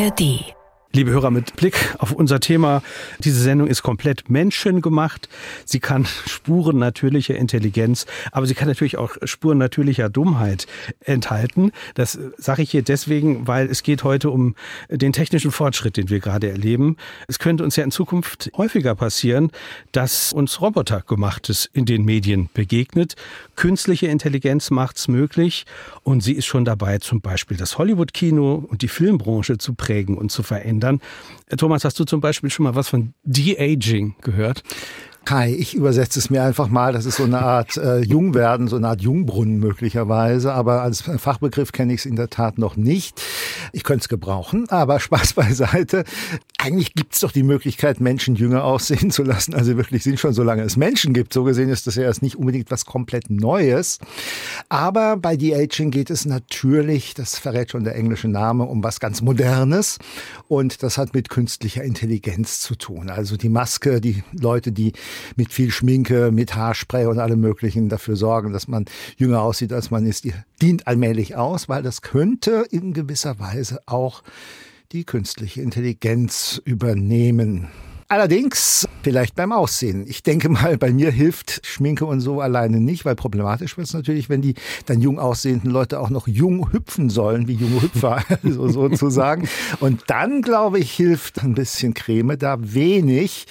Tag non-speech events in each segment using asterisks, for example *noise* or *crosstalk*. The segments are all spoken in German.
ARD Liebe Hörer, mit Blick auf unser Thema, diese Sendung ist komplett menschengemacht. Sie kann Spuren natürlicher Intelligenz, aber sie kann natürlich auch Spuren natürlicher Dummheit enthalten. Das sage ich hier deswegen, weil es geht heute um den technischen Fortschritt, den wir gerade erleben. Es könnte uns ja in Zukunft häufiger passieren, dass uns Robotergemachtes in den Medien begegnet. Künstliche Intelligenz macht es möglich und sie ist schon dabei, zum Beispiel das Hollywood-Kino und die Filmbranche zu prägen und zu verändern ändern. Thomas, hast du zum Beispiel schon mal was von De-Aging gehört? Kai, ich übersetze es mir einfach mal. Das ist so eine Art äh, Jungwerden, so eine Art Jungbrunnen möglicherweise. Aber als Fachbegriff kenne ich es in der Tat noch nicht. Ich könnte es gebrauchen, aber Spaß beiseite. Eigentlich gibt es doch die Möglichkeit, Menschen jünger aussehen zu lassen. Also wirklich sind schon, solange es Menschen gibt. So gesehen ist das ja erst nicht unbedingt was komplett Neues. Aber bei De-Aging geht es natürlich, das verrät schon der englische Name, um was ganz Modernes. Und das hat mit künstlicher Intelligenz zu tun. Also die Maske, die Leute, die mit viel Schminke, mit Haarspray und allem Möglichen dafür sorgen, dass man jünger aussieht, als man ist, die dient allmählich aus, weil das könnte in gewisser Weise auch die künstliche Intelligenz übernehmen. Allerdings vielleicht beim Aussehen. Ich denke mal, bei mir hilft Schminke und so alleine nicht, weil problematisch wird es natürlich, wenn die dann jung aussehenden Leute auch noch jung hüpfen sollen, wie junge Hüpfer *laughs* also sozusagen. Und dann, glaube ich, hilft ein bisschen Creme da wenig.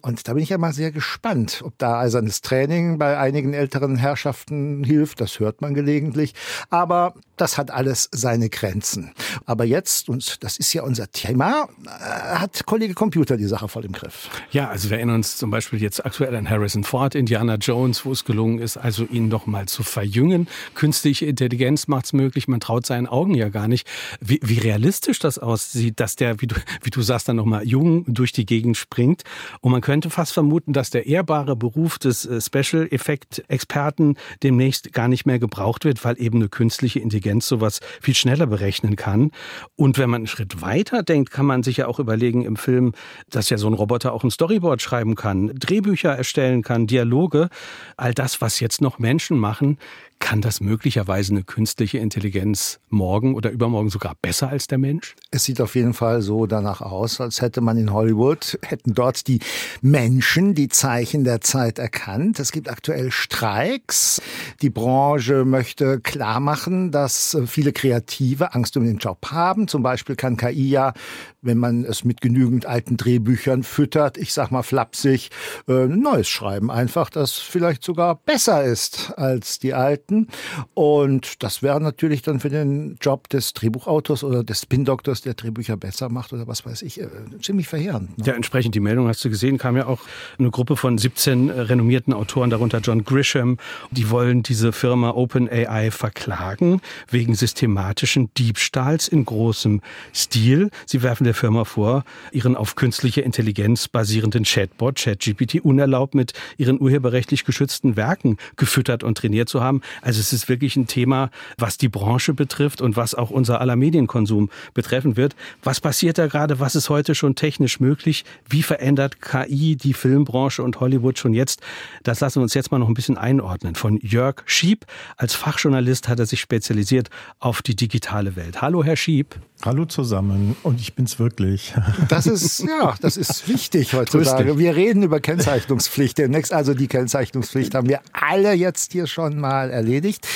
Und da bin ich ja mal sehr gespannt, ob da eisernes Training bei einigen älteren Herrschaften hilft. Das hört man gelegentlich. Aber das hat alles seine Grenzen. Aber jetzt, und das ist ja unser Thema, äh, hat Kollege Computer die Sache voll im Griff. Begriff. Ja, also wir erinnern uns zum Beispiel jetzt aktuell an Harrison Ford, Indiana Jones, wo es gelungen ist, also ihn noch mal zu verjüngen. Künstliche Intelligenz macht es möglich, man traut seinen Augen ja gar nicht. Wie, wie realistisch das aussieht, dass der, wie du, wie du sagst, dann noch mal jung durch die Gegend springt. Und man könnte fast vermuten, dass der ehrbare Beruf des äh, Special Effect Experten demnächst gar nicht mehr gebraucht wird, weil eben eine künstliche Intelligenz sowas viel schneller berechnen kann. Und wenn man einen Schritt weiter denkt, kann man sich ja auch überlegen im Film, dass ja so ein Roboter Roboter auch ein Storyboard schreiben kann, Drehbücher erstellen kann, Dialoge, all das, was jetzt noch Menschen machen, kann das möglicherweise eine künstliche Intelligenz morgen oder übermorgen sogar besser als der Mensch? Es sieht auf jeden Fall so danach aus, als hätte man in Hollywood, hätten dort die Menschen die Zeichen der Zeit erkannt. Es gibt aktuell Streiks. Die Branche möchte klar machen, dass viele Kreative Angst um den Job haben. Zum Beispiel kann KI ja, wenn man es mit genügend alten Drehbüchern füttert, ich sag mal flapsig, äh, ein neues schreiben. Einfach, das vielleicht sogar besser ist als die alten hätten. Und das wäre natürlich dann für den Job des Drehbuchautors oder des Spin-Doktors, der Drehbücher besser macht oder was weiß ich, äh, ziemlich verheerend. Ne? Ja, entsprechend die Meldung hast du gesehen, kam ja auch eine Gruppe von 17 äh, renommierten Autoren, darunter John Grisham. Die wollen diese Firma OpenAI verklagen wegen systematischen Diebstahls in großem Stil. Sie werfen der Firma vor, ihren auf künstliche Intelligenz basierenden Chatbot, ChatGPT, unerlaubt mit ihren urheberrechtlich geschützten Werken gefüttert und trainiert zu haben. Also es ist wirklich ein Thema, was die Branche betrifft und was auch unser aller Medienkonsum betreffen wird. Was passiert da gerade? Was ist heute schon technisch möglich? Wie verändert KI die Filmbranche und Hollywood schon jetzt? Das lassen wir uns jetzt mal noch ein bisschen einordnen. Von Jörg Schieb. Als Fachjournalist hat er sich spezialisiert auf die digitale Welt. Hallo, Herr Schieb. Hallo zusammen. Und ich bin's wirklich. *laughs* Das ist, ja, das ist wichtig heutzutage. Wir reden über Kennzeichnungspflicht demnächst. Also die Kennzeichnungspflicht haben wir alle jetzt hier schon mal erledigt.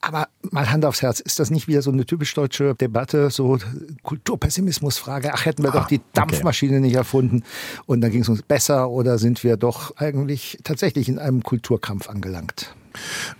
Aber mal Hand aufs Herz, ist das nicht wieder so eine typisch deutsche Debatte, so Kulturpessimismusfrage? Ach, hätten wir ah, doch die Dampfmaschine okay. nicht erfunden und dann ging es uns besser oder sind wir doch eigentlich tatsächlich in einem Kulturkampf angelangt?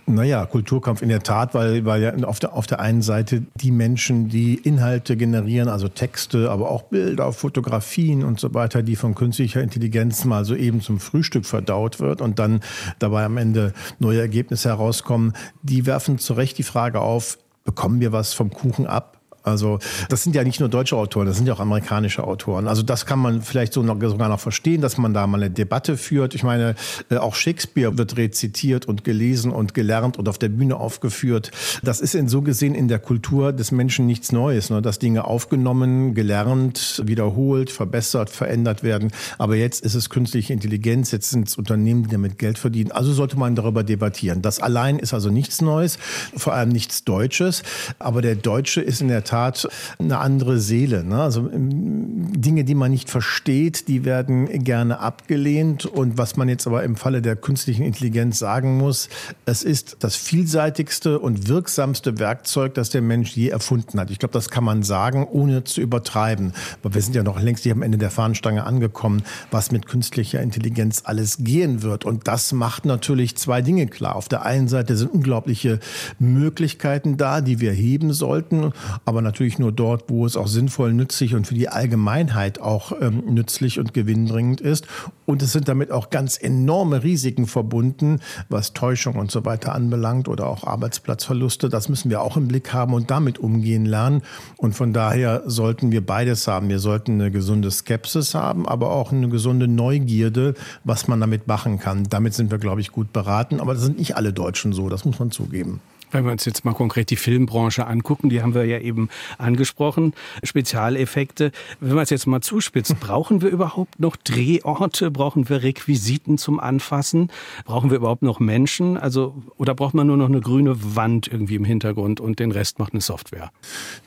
Naja, Kulturkampf in der Tat, weil, weil ja auf der, auf der einen Seite die Menschen, die Inhalte generieren, also Texte, aber auch Bilder, Fotografien und so weiter, die von künstlicher Intelligenz mal so eben zum Frühstück verdaut wird und dann dabei am Ende neue Ergebnisse herauskommen, die werfen zu Recht die Frage auf, bekommen wir was vom Kuchen ab? Also das sind ja nicht nur deutsche Autoren, das sind ja auch amerikanische Autoren. Also das kann man vielleicht so noch, sogar noch verstehen, dass man da mal eine Debatte führt. Ich meine, äh, auch Shakespeare wird rezitiert und gelesen und gelernt und auf der Bühne aufgeführt. Das ist in so gesehen in der Kultur des Menschen nichts Neues, ne? dass Dinge aufgenommen, gelernt, wiederholt, verbessert, verändert werden. Aber jetzt ist es künstliche Intelligenz, jetzt sind es Unternehmen, die damit Geld verdienen. Also sollte man darüber debattieren. Das allein ist also nichts Neues, vor allem nichts Deutsches. Aber der Deutsche ist in der Tat Tat eine andere Seele. Ne? Also ähm, Dinge, die man nicht versteht, die werden gerne abgelehnt. Und was man jetzt aber im Falle der künstlichen Intelligenz sagen muss, es ist das vielseitigste und wirksamste Werkzeug, das der Mensch je erfunden hat. Ich glaube, das kann man sagen, ohne zu übertreiben. Aber wir sind ja noch längst nicht am Ende der Fahnenstange angekommen, was mit künstlicher Intelligenz alles gehen wird. Und das macht natürlich zwei Dinge klar. Auf der einen Seite sind unglaubliche Möglichkeiten da, die wir heben sollten, aber natürlich nur dort, wo es auch sinnvoll, nützlich und für die Allgemeinheit auch ähm, nützlich und gewinnbringend ist. Und es sind damit auch ganz enorme Risiken verbunden, was Täuschung und so weiter anbelangt oder auch Arbeitsplatzverluste. Das müssen wir auch im Blick haben und damit umgehen lernen. Und von daher sollten wir beides haben. Wir sollten eine gesunde Skepsis haben, aber auch eine gesunde Neugierde, was man damit machen kann. Damit sind wir, glaube ich, gut beraten. Aber das sind nicht alle Deutschen so, das muss man zugeben. Wenn wir uns jetzt mal konkret die Filmbranche angucken, die haben wir ja eben angesprochen, Spezialeffekte. Wenn man es jetzt mal zuspitzt, *laughs* brauchen wir überhaupt noch Drehorte? Brauchen wir Requisiten zum Anfassen? Brauchen wir überhaupt noch Menschen? Also, oder braucht man nur noch eine grüne Wand irgendwie im Hintergrund und den Rest macht eine Software?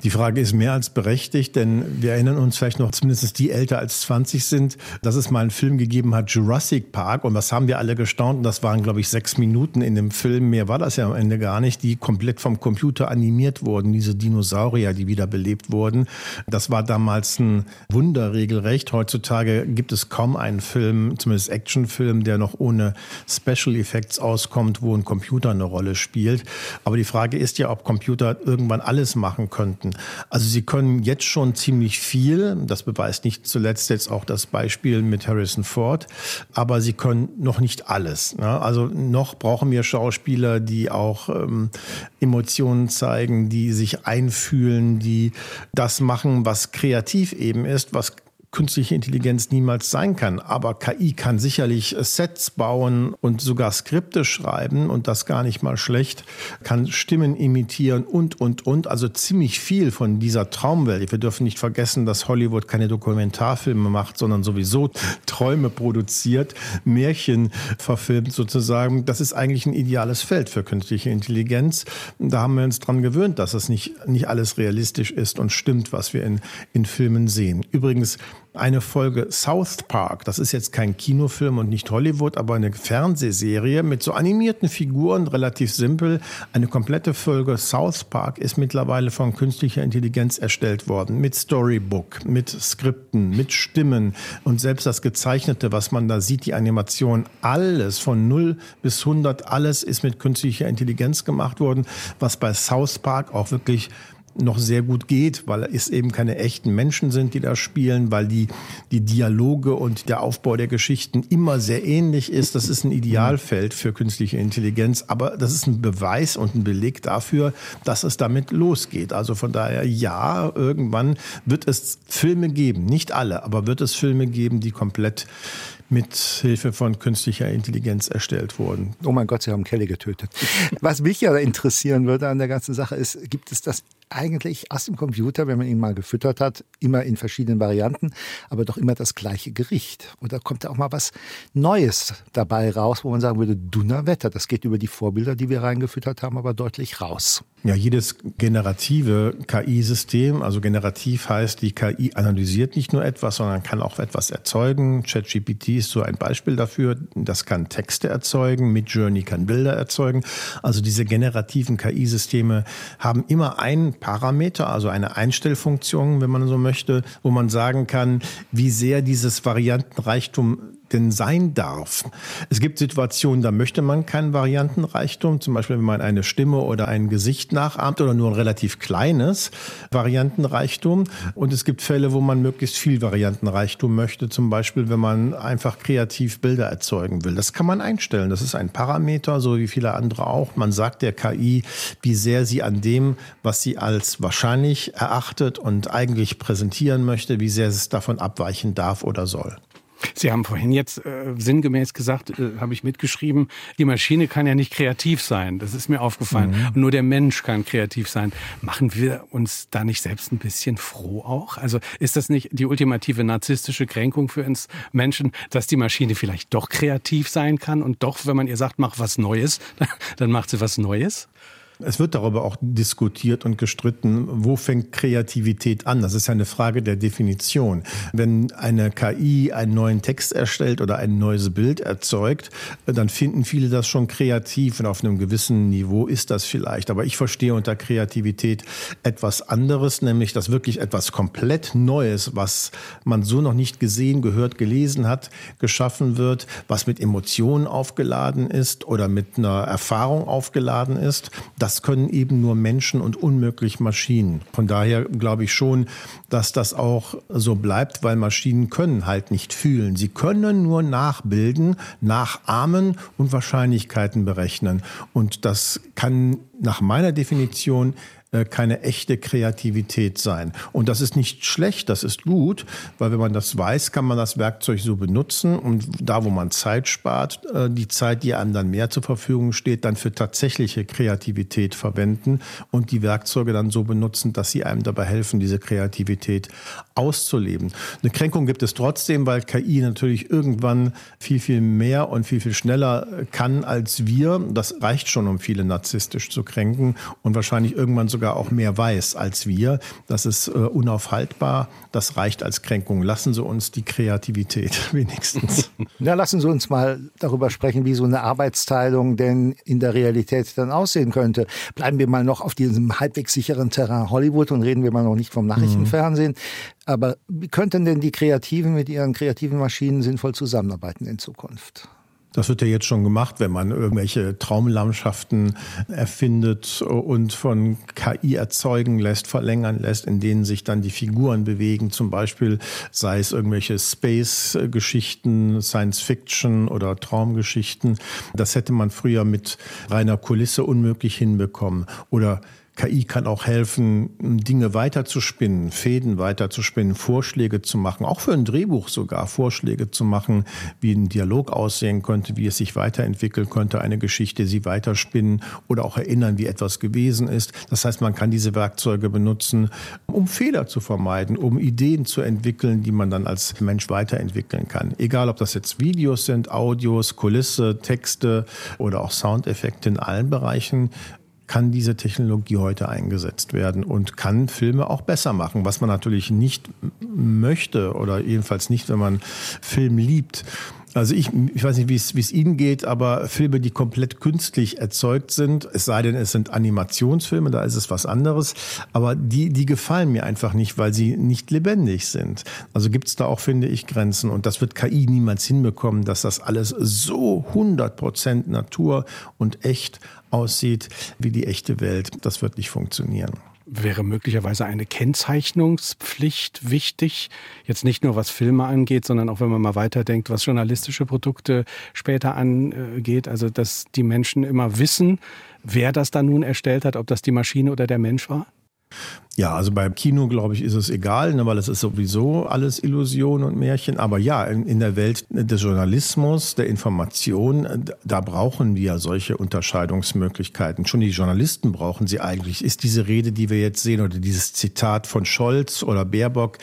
Die Frage ist mehr als berechtigt, denn wir erinnern uns vielleicht noch, zumindest die älter als 20 sind, dass es mal einen Film gegeben hat, Jurassic Park. Und was haben wir alle gestaunt? Und das waren, glaube ich, sechs Minuten in dem Film. Mehr war das ja am Ende gar nicht. Die die komplett vom Computer animiert wurden, diese Dinosaurier, die wiederbelebt wurden. Das war damals ein Wunder regelrecht. Heutzutage gibt es kaum einen Film, zumindest Actionfilm, der noch ohne Special Effects auskommt, wo ein Computer eine Rolle spielt. Aber die Frage ist ja, ob Computer irgendwann alles machen könnten. Also sie können jetzt schon ziemlich viel. Das beweist nicht zuletzt jetzt auch das Beispiel mit Harrison Ford. Aber sie können noch nicht alles. Ne? Also noch brauchen wir Schauspieler, die auch ähm, Emotionen zeigen, die sich einfühlen, die das machen, was kreativ eben ist, was künstliche Intelligenz niemals sein kann. Aber KI kann sicherlich Sets bauen und sogar Skripte schreiben und das gar nicht mal schlecht, kann Stimmen imitieren und, und, und. Also ziemlich viel von dieser Traumwelt. Wir dürfen nicht vergessen, dass Hollywood keine Dokumentarfilme macht, sondern sowieso Träume produziert, Märchen verfilmt sozusagen. Das ist eigentlich ein ideales Feld für künstliche Intelligenz. Da haben wir uns dran gewöhnt, dass es nicht, nicht alles realistisch ist und stimmt, was wir in, in Filmen sehen. Übrigens, eine Folge South Park. Das ist jetzt kein Kinofilm und nicht Hollywood, aber eine Fernsehserie mit so animierten Figuren, relativ simpel. Eine komplette Folge South Park ist mittlerweile von künstlicher Intelligenz erstellt worden. Mit Storybook, mit Skripten, mit Stimmen und selbst das Gezeichnete, was man da sieht, die Animation, alles von 0 bis 100, alles ist mit künstlicher Intelligenz gemacht worden, was bei South Park auch wirklich noch sehr gut geht, weil es eben keine echten Menschen sind, die da spielen, weil die, die Dialoge und der Aufbau der Geschichten immer sehr ähnlich ist. Das ist ein Idealfeld für künstliche Intelligenz, aber das ist ein Beweis und ein Beleg dafür, dass es damit losgeht. Also von daher, ja, irgendwann wird es Filme geben, nicht alle, aber wird es Filme geben, die komplett mit Hilfe von künstlicher Intelligenz erstellt wurden. Oh mein Gott, Sie haben Kelly getötet. Was mich ja interessieren würde an der ganzen Sache ist, gibt es das eigentlich aus dem Computer, wenn man ihn mal gefüttert hat, immer in verschiedenen Varianten, aber doch immer das gleiche Gericht. Und da kommt ja auch mal was Neues dabei raus, wo man sagen würde, Dunnerwetter, das geht über die Vorbilder, die wir reingefüttert haben, aber deutlich raus. Ja, jedes generative KI-System, also generativ heißt, die KI analysiert nicht nur etwas, sondern kann auch etwas erzeugen. ChatGPT ist so ein Beispiel dafür. Das kann Texte erzeugen, Midjourney kann Bilder erzeugen. Also diese generativen KI-Systeme haben immer einen Parameter, also eine Einstellfunktion, wenn man so möchte, wo man sagen kann, wie sehr dieses Variantenreichtum denn sein darf. Es gibt Situationen, da möchte man keinen Variantenreichtum, zum Beispiel wenn man eine Stimme oder ein Gesicht nachahmt oder nur ein relativ kleines Variantenreichtum. Und es gibt Fälle, wo man möglichst viel Variantenreichtum möchte, zum Beispiel wenn man einfach kreativ Bilder erzeugen will. Das kann man einstellen. Das ist ein Parameter, so wie viele andere auch. Man sagt der KI, wie sehr sie an dem, was sie als wahrscheinlich erachtet und eigentlich präsentieren möchte, wie sehr es davon abweichen darf oder soll. Sie haben vorhin jetzt äh, sinngemäß gesagt, äh, habe ich mitgeschrieben, die Maschine kann ja nicht kreativ sein. Das ist mir aufgefallen. Mhm. nur der Mensch kann kreativ sein. Machen wir uns da nicht selbst ein bisschen froh auch? Also ist das nicht die ultimative narzisstische Kränkung für uns Menschen, dass die Maschine vielleicht doch kreativ sein kann und doch, wenn man ihr sagt, mach was Neues, *laughs* dann macht sie was Neues? Es wird darüber auch diskutiert und gestritten, wo fängt Kreativität an? Das ist ja eine Frage der Definition. Wenn eine KI einen neuen Text erstellt oder ein neues Bild erzeugt, dann finden viele das schon kreativ und auf einem gewissen Niveau ist das vielleicht. Aber ich verstehe unter Kreativität etwas anderes, nämlich dass wirklich etwas komplett Neues, was man so noch nicht gesehen, gehört, gelesen hat, geschaffen wird, was mit Emotionen aufgeladen ist oder mit einer Erfahrung aufgeladen ist. Das können eben nur Menschen und unmöglich Maschinen. Von daher glaube ich schon, dass das auch so bleibt, weil Maschinen können halt nicht fühlen. Sie können nur nachbilden, nachahmen und Wahrscheinlichkeiten berechnen. Und das kann nach meiner Definition keine echte Kreativität sein. Und das ist nicht schlecht, das ist gut, weil wenn man das weiß, kann man das Werkzeug so benutzen und da, wo man Zeit spart, äh, die Zeit, die einem dann mehr zur Verfügung steht, dann für tatsächliche Kreativität verwenden und die Werkzeuge dann so benutzen, dass sie einem dabei helfen, diese Kreativität auszuleben. Eine Kränkung gibt es trotzdem, weil KI natürlich irgendwann viel, viel mehr und viel, viel schneller kann als wir. Das reicht schon, um viele narzisstisch zu kränken und wahrscheinlich irgendwann sogar sogar auch mehr weiß als wir. Das ist äh, unaufhaltbar. Das reicht als Kränkung. Lassen Sie uns die Kreativität *laughs* wenigstens. *laughs* Ja, lassen Sie uns mal darüber sprechen, wie so eine Arbeitsteilung denn in der Realität dann aussehen könnte. Bleiben wir mal noch auf diesem halbwegs sicheren Terrain Hollywood und reden wir mal noch nicht vom Nachrichtenfernsehen. Mhm. Aber wie könnten denn die Kreativen mit ihren kreativen Maschinen sinnvoll zusammenarbeiten in Zukunft? Das wird ja jetzt schon gemacht, wenn man irgendwelche Traumlandschaften erfindet und von KI erzeugen lässt, verlängern lässt, in denen sich dann die Figuren bewegen. Zum Beispiel sei es irgendwelche Space-Geschichten, Science-Fiction oder Traumgeschichten. Das hätte man früher mit reiner Kulisse unmöglich hinbekommen. Oder KI kann auch helfen, Dinge weiterzuspinnen, Fäden weiterzuspinnen, Vorschläge zu machen, auch für ein Drehbuch sogar Vorschläge zu machen, wie ein Dialog aussehen könnte, wie es sich weiterentwickeln könnte, eine Geschichte, sie weiterspinnen oder auch erinnern, wie etwas gewesen ist. Das heißt, man kann diese Werkzeuge benutzen, um Fehler zu vermeiden, um Ideen zu entwickeln, die man dann als Mensch weiterentwickeln kann. Egal, ob das jetzt Videos sind, Audios, Kulisse, Texte oder auch Soundeffekte in allen Bereichen kann diese Technologie heute eingesetzt werden und kann Filme auch besser machen, was man natürlich nicht möchte oder jedenfalls nicht, wenn man Film liebt. Also ich, ich weiß nicht, wie es, wie es Ihnen geht, aber Filme, die komplett künstlich erzeugt sind, es sei denn, es sind Animationsfilme, da ist es was anderes, aber die, die gefallen mir einfach nicht, weil sie nicht lebendig sind. Also gibt es da auch, finde ich, Grenzen und das wird KI niemals hinbekommen, dass das alles so 100 Prozent Natur und echt aussieht wie die echte Welt. Das wird nicht funktionieren. Wäre möglicherweise eine Kennzeichnungspflicht wichtig? Jetzt nicht nur was Filme angeht, sondern auch wenn man mal weiterdenkt, was journalistische Produkte später angeht. Also, dass die Menschen immer wissen, wer das da nun erstellt hat, ob das die Maschine oder der Mensch war? Ja, also beim Kino, glaube ich, ist es egal, ne, weil es ist sowieso alles Illusion und Märchen. Aber ja, in, in, der Welt des Journalismus, der Information, da brauchen wir solche Unterscheidungsmöglichkeiten. Schon die Journalisten brauchen sie eigentlich. Ist diese Rede, die wir jetzt sehen, oder dieses Zitat von Scholz oder Baerbock,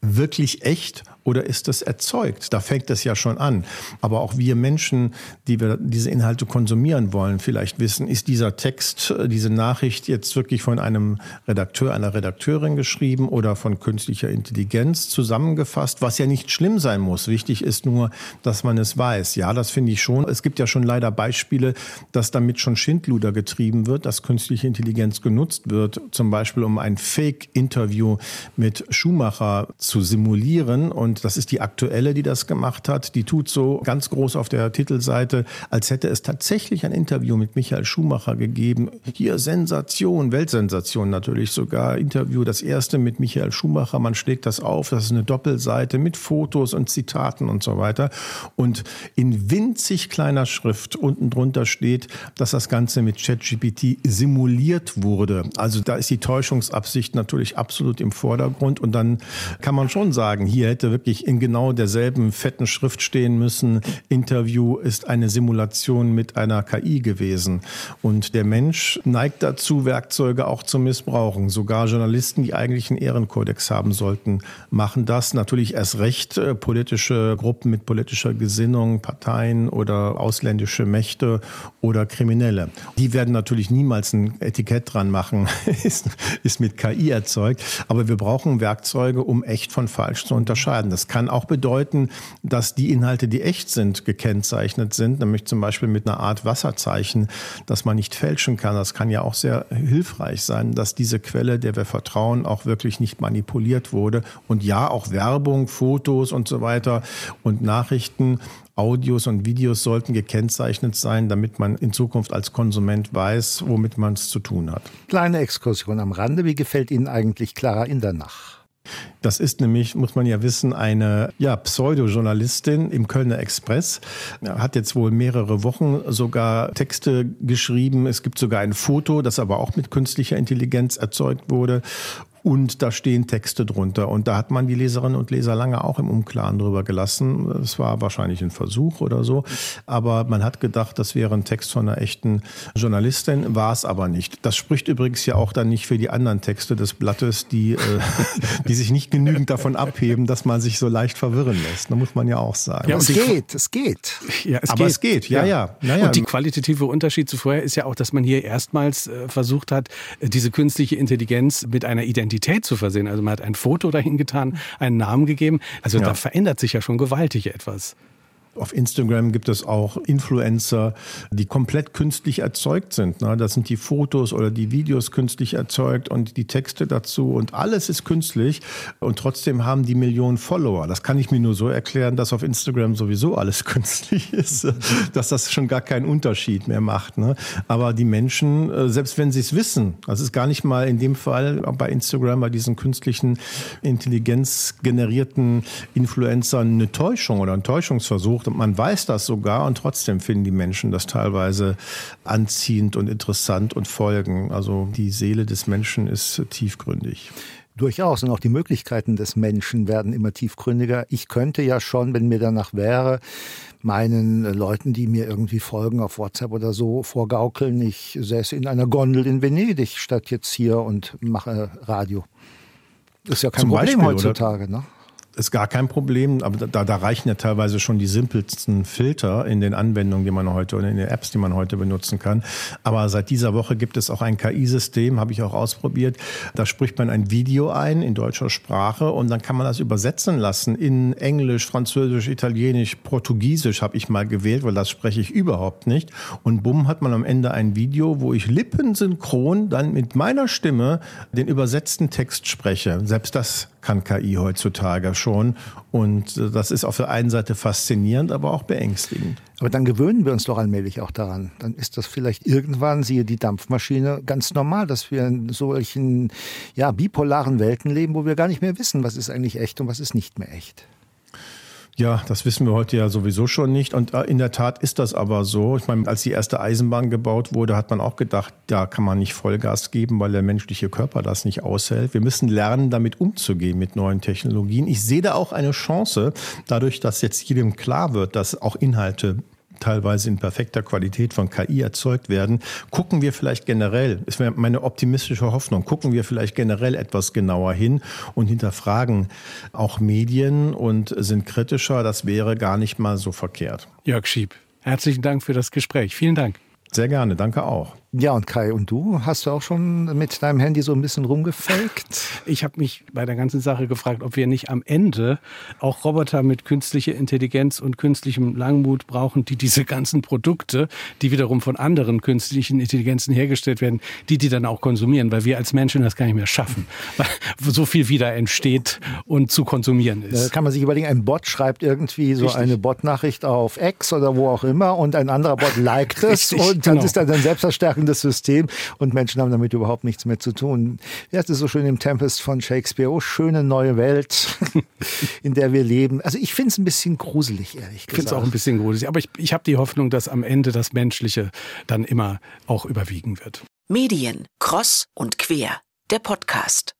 wirklich echt oder ist das erzeugt? Da fängt es ja schon an. Aber auch wir Menschen, die wir diese Inhalte konsumieren wollen, vielleicht wissen, ist dieser Text, diese Nachricht jetzt wirklich von einem Redakteur, einer Redakteurin geschrieben oder von künstlicher Intelligenz zusammengefasst, was ja nicht schlimm sein muss. Wichtig ist nur, dass man es weiß. Ja, das finde ich schon. Es gibt ja schon leider Beispiele, dass damit schon Schindluder getrieben wird, dass künstliche Intelligenz genutzt wird, zum Beispiel um ein Fake-Interview mit Schumacher zu simulieren. Und das ist die aktuelle, die das gemacht hat. Die tut so ganz groß auf der Titelseite, als hätte es tatsächlich ein Interview mit Michael Schumacher gegeben. Hier Sensation, Weltsensation natürlich sogar. Interview, das erste mit Michael Schumacher. Man schlägt das auf. Das ist eine Doppelseite mit Fotos und Zitaten und so weiter. Und in winzig kleiner Schrift unten drunter steht, dass das Ganze mit ChatGPT simuliert wurde. Also da ist die Täuschungsabsicht natürlich absolut im Vordergrund. Und dann kann man schon sagen, hier hätte wirklich in genau derselben fetten Schrift stehen müssen, Interview ist eine Simulation mit einer KI gewesen. Und der Mensch neigt dazu, Werkzeuge auch zu missbrauchen. Sogar Journalisten, die eigentlich einen Ehrenkodex haben sollten, machen das. Natürlich erst recht äh, politische Gruppen mit politischer Gesinnung, Parteien oder ausländische Mächte oder Kriminelle. Die werden natürlich niemals ein Etikett dran machen, *laughs* ist, ist mit KI erzeugt. Aber wir brauchen Werkzeuge, um echt von falsch zu unterscheiden. Das kann auch bedeuten, dass die Inhalte, die echt sind, gekennzeichnet sind, nämlich zum Beispiel mit einer Art Wasserzeichen, das man nicht fälschen kann. Das kann ja auch sehr hilfreich sein, dass diese Quelle, der wir vertrauen, auch wirklich nicht manipuliert wurde. Und ja, auch Werbung, Fotos und so weiter und Nachrichten Audios und Videos sollten gekennzeichnet sein, damit man in Zukunft als Konsument weiß, womit man es zu tun hat. Kleine Exkursion am Rande. Wie gefällt Ihnen eigentlich Clara Indernach? Das ist nämlich, muss man ja wissen, eine ja, Pseudojournalistin im Kölner Express. Hat jetzt wohl mehrere Wochen sogar Texte geschrieben. Es gibt sogar ein Foto, das aber auch mit künstlicher Intelligenz erzeugt wurde und da stehen Texte drunter. Und da hat man die Leserinnen und Leser lange auch im Unklaren drüber gelassen. Es war wahrscheinlich ein Versuch oder so. Aber man hat gedacht, das wäre ein Text von einer echten Journalistin, war es aber nicht. Das spricht übrigens ja auch dann nicht für die anderen Texte des Blattes, die, äh, *laughs* die sich nicht genügend davon abheben, dass man sich so leicht verwirren lässt. Da muss man ja auch sagen. Ja, es geht, es geht. Ja, es aber geht. es geht, ja, ja. ja. ja. Und die qualitative Unterschied zu vorher ist ja auch, dass man hier erstmals äh, versucht hat, diese künstliche Intelligenz mit einer Identität Identität zu versehen. Also man hat ein Foto dahin getan, einen Namen gegeben. Also ja. da verändert sich ja schon gewaltig etwas. Auf Instagram gibt es auch Influencer, die komplett künstlich erzeugt sind. Ne? Das sind die Fotos oder die Videos künstlich erzeugt und die Texte dazu und alles ist künstlich und trotzdem haben die Millionen Follower. Das kann ich mir nur so erklären, dass auf Instagram sowieso alles *laughs* künstlich ist, dass das schon gar keinen Unterschied mehr macht. Ne? Aber die Menschen, äh, selbst wenn sie es wissen, das ist gar nicht mal in dem Fall bei Instagram, bei diesen künstlichen Intelligenz generierten Influencern eine Täuschung oder ein Täuschungsversuch, gesucht und man weiß das sogar und trotzdem finden die Menschen das teilweise anziehend und interessant und folgen. Also die Seele des Menschen ist tiefgründig. Durchaus. Und auch die Möglichkeiten des Menschen werden immer tiefgründiger. Ich könnte ja schon, wenn mir danach wäre, meinen Leuten, die mir irgendwie folgen auf WhatsApp oder so, vorgaukeln, ich säße in einer Gondel in Venedig statt jetzt hier und mache Radio. Das ist ja kein Zum Problem Beispiel, heutzutage, oder? ne? Ist gar kein Problem, aber da, da reichen ja teilweise schon die simpelsten Filter in den Anwendungen, die man heute oder in den Apps, die man heute benutzen kann. Aber seit dieser Woche gibt es auch ein KI-System, habe ich auch ausprobiert. Da spricht man ein Video ein in deutscher Sprache und dann kann man das übersetzen lassen in Englisch, Französisch, Italienisch, Portugiesisch habe ich mal gewählt, weil das spreche ich überhaupt nicht. Und bumm hat man am Ende ein Video, wo ich lippensynchron dann mit meiner Stimme den übersetzten Text spreche. Selbst das kann KI heutzutage schon. Und äh, das ist auf der einen Seite faszinierend, aber auch beängstigend. Aber dann gewöhnen wir uns doch allmählich auch daran. Dann ist das vielleicht irgendwann, siehe die Dampfmaschine, ganz normal, dass wir in solchen ja, bipolaren Welten leben, wo wir gar nicht mehr wissen, was ist eigentlich echt und was ist nicht mehr echt. Ja, das wissen wir heute ja sowieso schon nicht. Und äh, in der Tat ist das aber so. Ich meine, als die erste Eisenbahn gebaut wurde, hat man auch gedacht, da kann man nicht Vollgas geben, weil der menschliche Körper das nicht aushält. Wir müssen lernen, damit umzugehen mit neuen Technologien. Ich sehe da auch eine Chance, dadurch, dass jetzt jedem klar wird, dass auch Inhalte teilweise in perfekter Qualität von KI erzeugt werden, gucken wir vielleicht generell, ist meine optimistische Hoffnung, gucken wir vielleicht generell etwas genauer hin und hinterfragen auch Medien und sind kritischer. Das wäre gar nicht mal so verkehrt. Jörg Schieb, herzlichen Dank für das Gespräch. Vielen Dank. Sehr gerne, danke auch. Ja, und Kai, und du? Hast du auch schon mit deinem Handy so ein bisschen rumgefaked? Ich habe mich bei der ganzen Sache gefragt, ob wir nicht am Ende auch Roboter mit künstlicher Intelligenz und künstlichem Langmut brauchen, die diese ganzen Produkte, die wiederum von anderen künstlichen Intelligenzen hergestellt werden, die die dann auch konsumieren, weil wir als Menschen das gar nicht mehr schaffen, *laughs* weil so viel wieder entsteht und zu konsumieren ist. Da kann man sich überlegen, ein Bot schreibt irgendwie so Richtig. eine Bot-Nachricht auf X oder wo auch immer und ein anderer Bot liked es *laughs* und dann genau. ist er dann selbstverstärkend das System und Menschen haben damit überhaupt nichts mehr zu tun. Wie heißt es so schön im Tempest von Shakespeare? Oh, schöne neue Welt, *laughs* in der wir leben. Also ich finde es ein bisschen gruselig, ehrlich gesagt. Ich finde es auch ein bisschen gruselig, aber ich, ich habe die Hoffnung, dass am Ende das Menschliche dann immer auch überwiegen wird. Medien, Cross und Quer, der Podcast.